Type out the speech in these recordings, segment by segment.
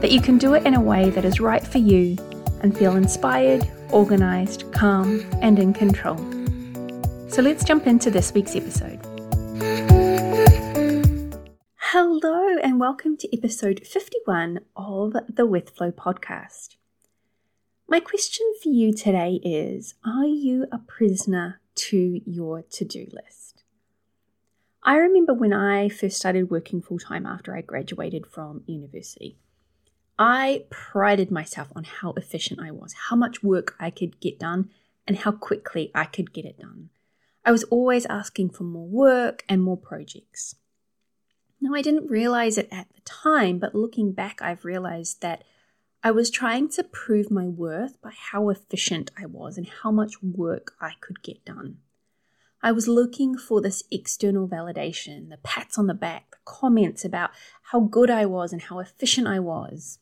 that you can do it in a way that is right for you and feel inspired, organized, calm, and in control. So let's jump into this week's episode. Hello, and welcome to episode 51 of the With Flow podcast. My question for you today is Are you a prisoner to your to do list? I remember when I first started working full time after I graduated from university. I prided myself on how efficient I was, how much work I could get done, and how quickly I could get it done. I was always asking for more work and more projects. Now, I didn't realize it at the time, but looking back, I've realized that I was trying to prove my worth by how efficient I was and how much work I could get done. I was looking for this external validation, the pats on the back, the comments about how good I was and how efficient I was.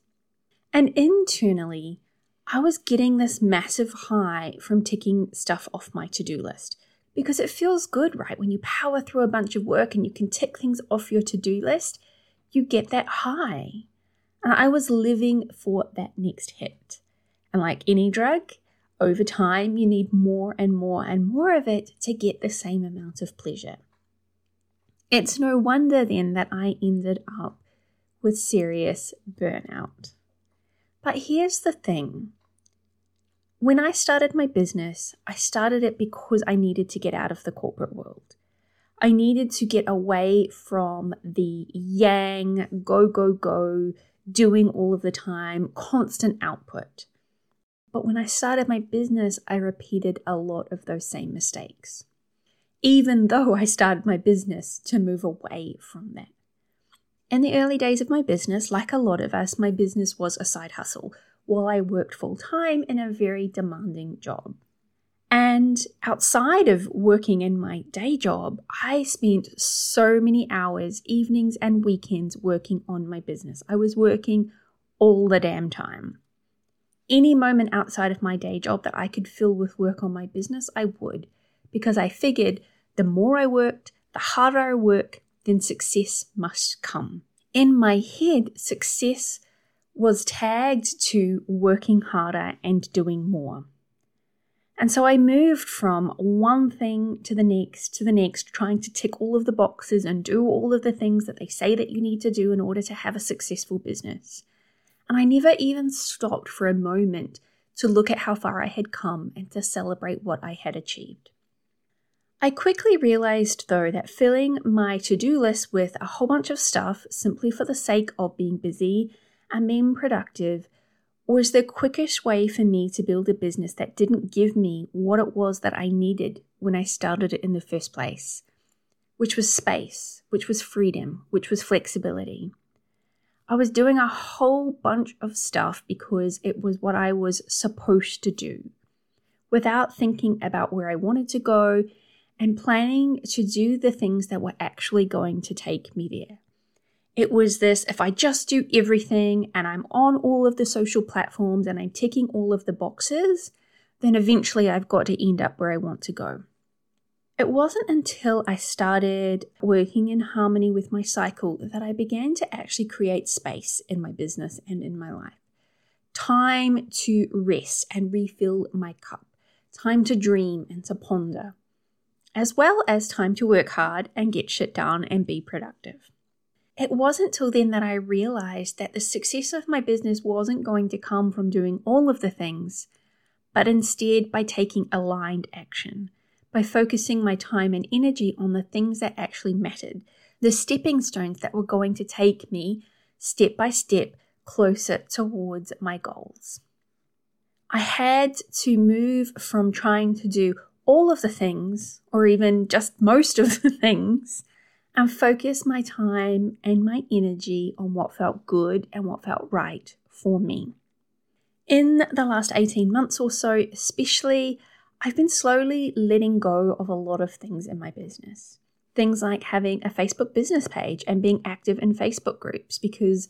And internally, I was getting this massive high from ticking stuff off my to do list because it feels good, right? When you power through a bunch of work and you can tick things off your to do list, you get that high. And I was living for that next hit. And like any drug, over time, you need more and more and more of it to get the same amount of pleasure. It's no wonder then that I ended up with serious burnout. But here's the thing when I started my business, I started it because I needed to get out of the corporate world. I needed to get away from the yang, go, go, go, doing all of the time, constant output. But when I started my business, I repeated a lot of those same mistakes, even though I started my business to move away from that. In the early days of my business, like a lot of us, my business was a side hustle while I worked full time in a very demanding job. And outside of working in my day job, I spent so many hours, evenings, and weekends working on my business. I was working all the damn time any moment outside of my day job that I could fill with work on my business, I would, because I figured the more I worked, the harder I work, then success must come. In my head, success was tagged to working harder and doing more. And so I moved from one thing to the next to the next, trying to tick all of the boxes and do all of the things that they say that you need to do in order to have a successful business and I never even stopped for a moment to look at how far I had come and to celebrate what I had achieved. I quickly realized, though, that filling my to do list with a whole bunch of stuff simply for the sake of being busy and being productive was the quickest way for me to build a business that didn't give me what it was that I needed when I started it in the first place, which was space, which was freedom, which was flexibility. I was doing a whole bunch of stuff because it was what I was supposed to do without thinking about where I wanted to go and planning to do the things that were actually going to take me there. It was this if I just do everything and I'm on all of the social platforms and I'm ticking all of the boxes, then eventually I've got to end up where I want to go. It wasn't until I started working in harmony with my cycle that I began to actually create space in my business and in my life. Time to rest and refill my cup, time to dream and to ponder, as well as time to work hard and get shit done and be productive. It wasn't till then that I realized that the success of my business wasn't going to come from doing all of the things, but instead by taking aligned action by focusing my time and energy on the things that actually mattered, the stepping stones that were going to take me step by step closer towards my goals. I had to move from trying to do all of the things, or even just most of the things, and focus my time and my energy on what felt good and what felt right for me. In the last 18 months or so, especially, I've been slowly letting go of a lot of things in my business. Things like having a Facebook business page and being active in Facebook groups because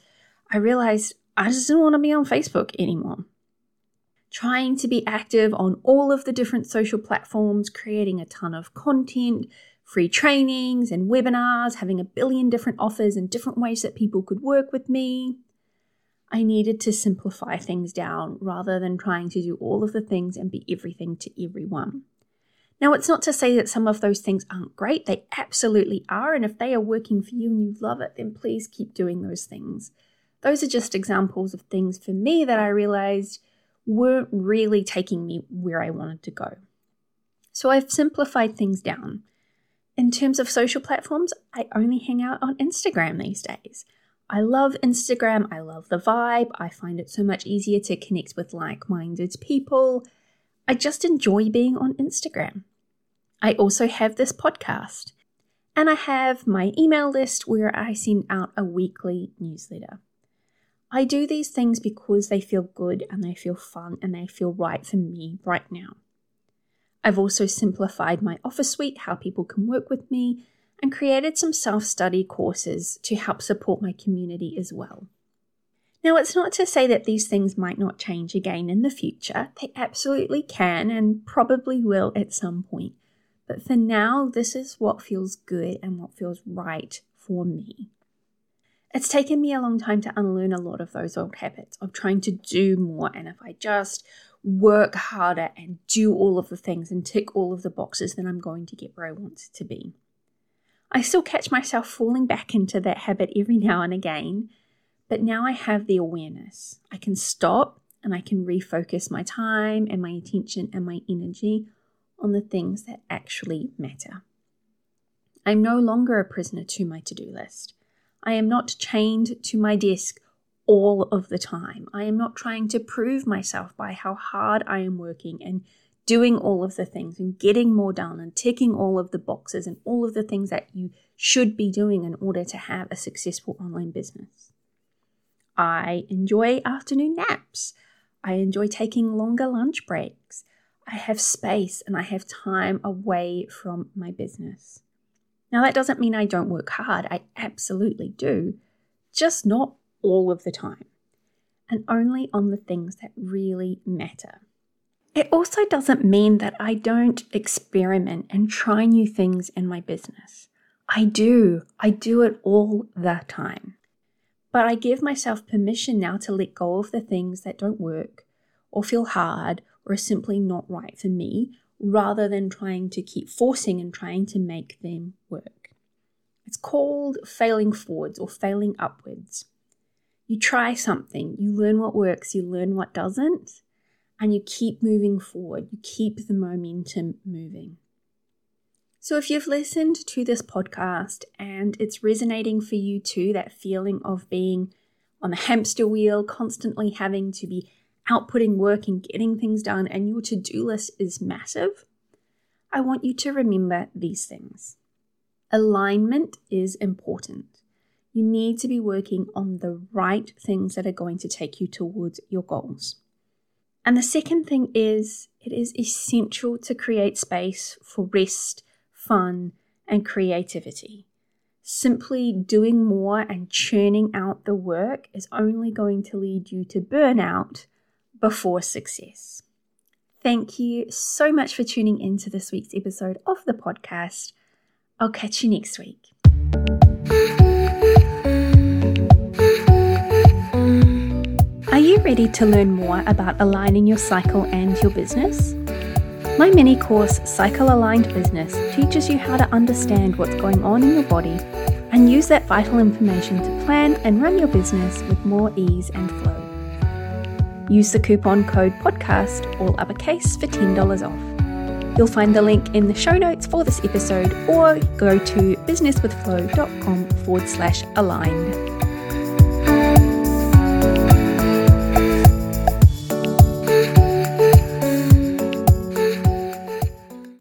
I realized I just didn't want to be on Facebook anymore. Trying to be active on all of the different social platforms, creating a ton of content, free trainings and webinars, having a billion different offers and different ways that people could work with me. I needed to simplify things down rather than trying to do all of the things and be everything to everyone. Now, it's not to say that some of those things aren't great, they absolutely are. And if they are working for you and you love it, then please keep doing those things. Those are just examples of things for me that I realized weren't really taking me where I wanted to go. So I've simplified things down. In terms of social platforms, I only hang out on Instagram these days. I love Instagram. I love the vibe. I find it so much easier to connect with like minded people. I just enjoy being on Instagram. I also have this podcast, and I have my email list where I send out a weekly newsletter. I do these things because they feel good and they feel fun and they feel right for me right now. I've also simplified my offer suite, how people can work with me, and created some self study courses to help support my community as well. Now, it's not to say that these things might not change again in the future. They absolutely can and probably will at some point. But for now, this is what feels good and what feels right for me. It's taken me a long time to unlearn a lot of those old habits of trying to do more. And if I just work harder and do all of the things and tick all of the boxes, then I'm going to get where I want to be. I still catch myself falling back into that habit every now and again, but now I have the awareness. I can stop and I can refocus my time and my attention and my energy on the things that actually matter. I'm no longer a prisoner to my to do list. I am not chained to my desk all of the time. I am not trying to prove myself by how hard I am working and doing all of the things and getting more done and ticking all of the boxes and all of the things that you should be doing in order to have a successful online business. I enjoy afternoon naps. I enjoy taking longer lunch breaks. I have space and I have time away from my business. Now, that doesn't mean I don't work hard. I absolutely do, just not all of the time, and only on the things that really matter. It also doesn't mean that I don't experiment and try new things in my business. I do. I do it all the time. But I give myself permission now to let go of the things that don't work or feel hard or are simply not right for me rather than trying to keep forcing and trying to make them work. It's called failing forwards or failing upwards. You try something, you learn what works, you learn what doesn't, and you keep moving forward. You keep the momentum moving. So, if you've listened to this podcast and it's resonating for you too, that feeling of being on the hamster wheel, constantly having to be outputting work and getting things done, and your to do list is massive, I want you to remember these things. Alignment is important. You need to be working on the right things that are going to take you towards your goals. And the second thing is it is essential to create space for rest, fun, and creativity. Simply doing more and churning out the work is only going to lead you to burnout before success. Thank you so much for tuning in to this week's episode of the podcast. I'll catch you next week. Are you ready to learn more about aligning your cycle and your business? My mini course, Cycle Aligned Business, teaches you how to understand what's going on in your body and use that vital information to plan and run your business with more ease and flow. Use the coupon code PODCAST, all uppercase, for $10 off. You'll find the link in the show notes for this episode or go to businesswithflow.com forward slash aligned.